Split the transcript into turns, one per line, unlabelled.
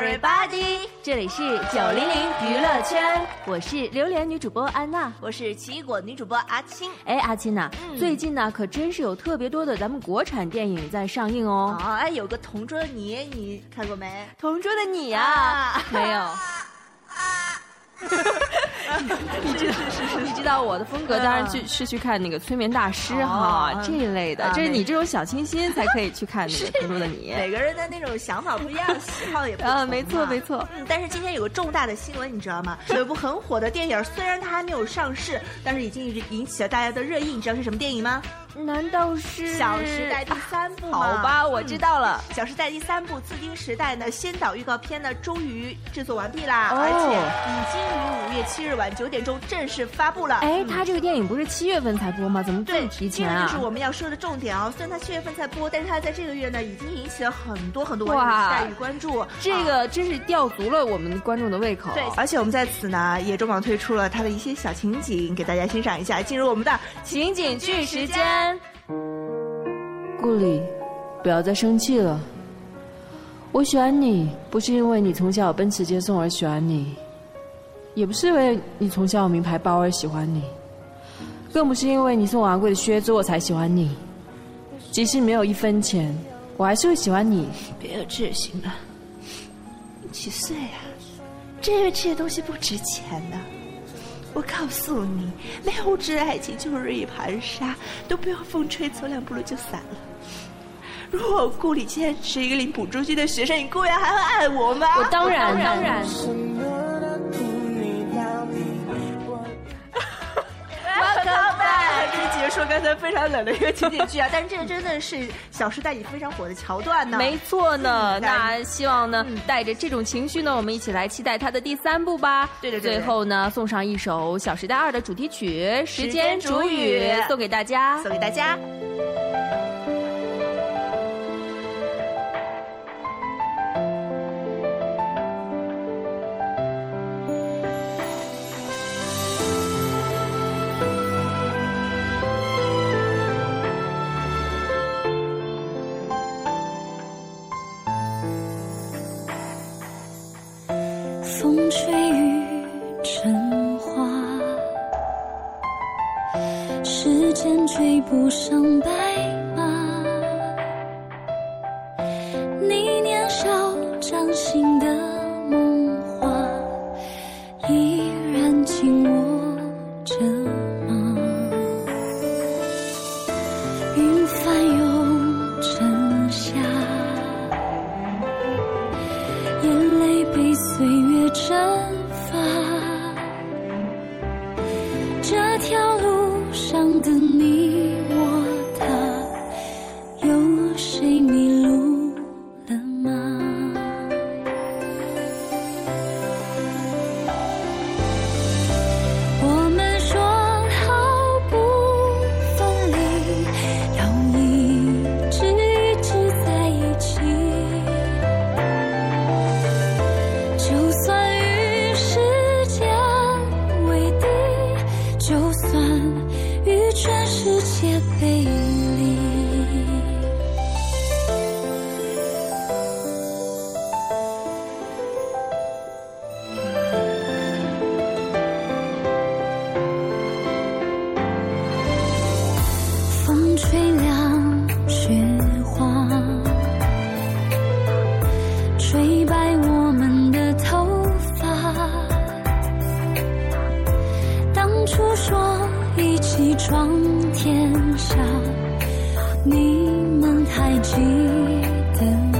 everybody，
这里是九零零娱乐圈，我是榴莲女主播安娜，
我是奇异果女主播阿青。
哎，阿青呐，最近呢可真是有特别多的咱们国产电影在上映哦。
啊，哎，有个同桌的你，你看过没？
同桌的你啊，没有。你知道，你知道我的风格当然去是去看那个催眠大师哈这一类的，这是你这种小清新才可以去看那个 《同桌的你》。
每个人的那种想法不一样，喜好也不啊，
没错没错。
嗯，但是今天有个重大的新闻，你知道吗？有一部很火的电影，虽然它还没有上市，但是已经引起了大家的热议。你知道是什么电影吗？
难道是《
小时代》第三部
吗？好吧，我知道了，《
小时代》第三部《自丁时代》呢，先导预告片呢，终于制作完毕啦，而且已经于五月七日晚九点钟正式发布了。
哎，他这个电影不是七月份才播吗？怎么这么提前
啊？这个就是我们要说的重点啊！虽然他七月份才播，但是他在这个月呢，已经引起了很多很多网友期待与关注。
这个真是吊足了我们观众的胃口。
对，而且我们在此呢，也重磅推出了他的一些小情景，给大家欣赏一下。进入我们的
情景剧时间。顾里，不要再生气了。我喜欢你，不是因为你从小有奔驰接送而喜欢你，也不是因为你从小有名牌包而喜欢你，更不是因为你送我昂贵的靴子我才喜欢你。即使没有一分钱，我还是会喜欢你。
别有志行了，你几岁啊？这因为这些东西不值钱呢。我告诉你，没有物质的爱情就是一盘沙，都不用风吹走两步路就散了。如果我顾里今天是一个领补助金的学生，你顾然还会爱我吗？
我当然当然。
说刚才非常冷的一个情景剧啊，但是这个真的是《小时代》里非常火的桥段呢。
没错呢，那希望呢，带着这种情绪呢，我们一起来期待它的第三部吧。
对对对。
最后呢，送上一首《小时代二》的主题曲《时间煮雨》，送给大家，
送给大家。
风吹雨成花时间追不上白岁月蒸发，这条路上的你。与全世界背离。风吹凉雪花吹白我们的头发当初说一起闯天下你们还记得吗？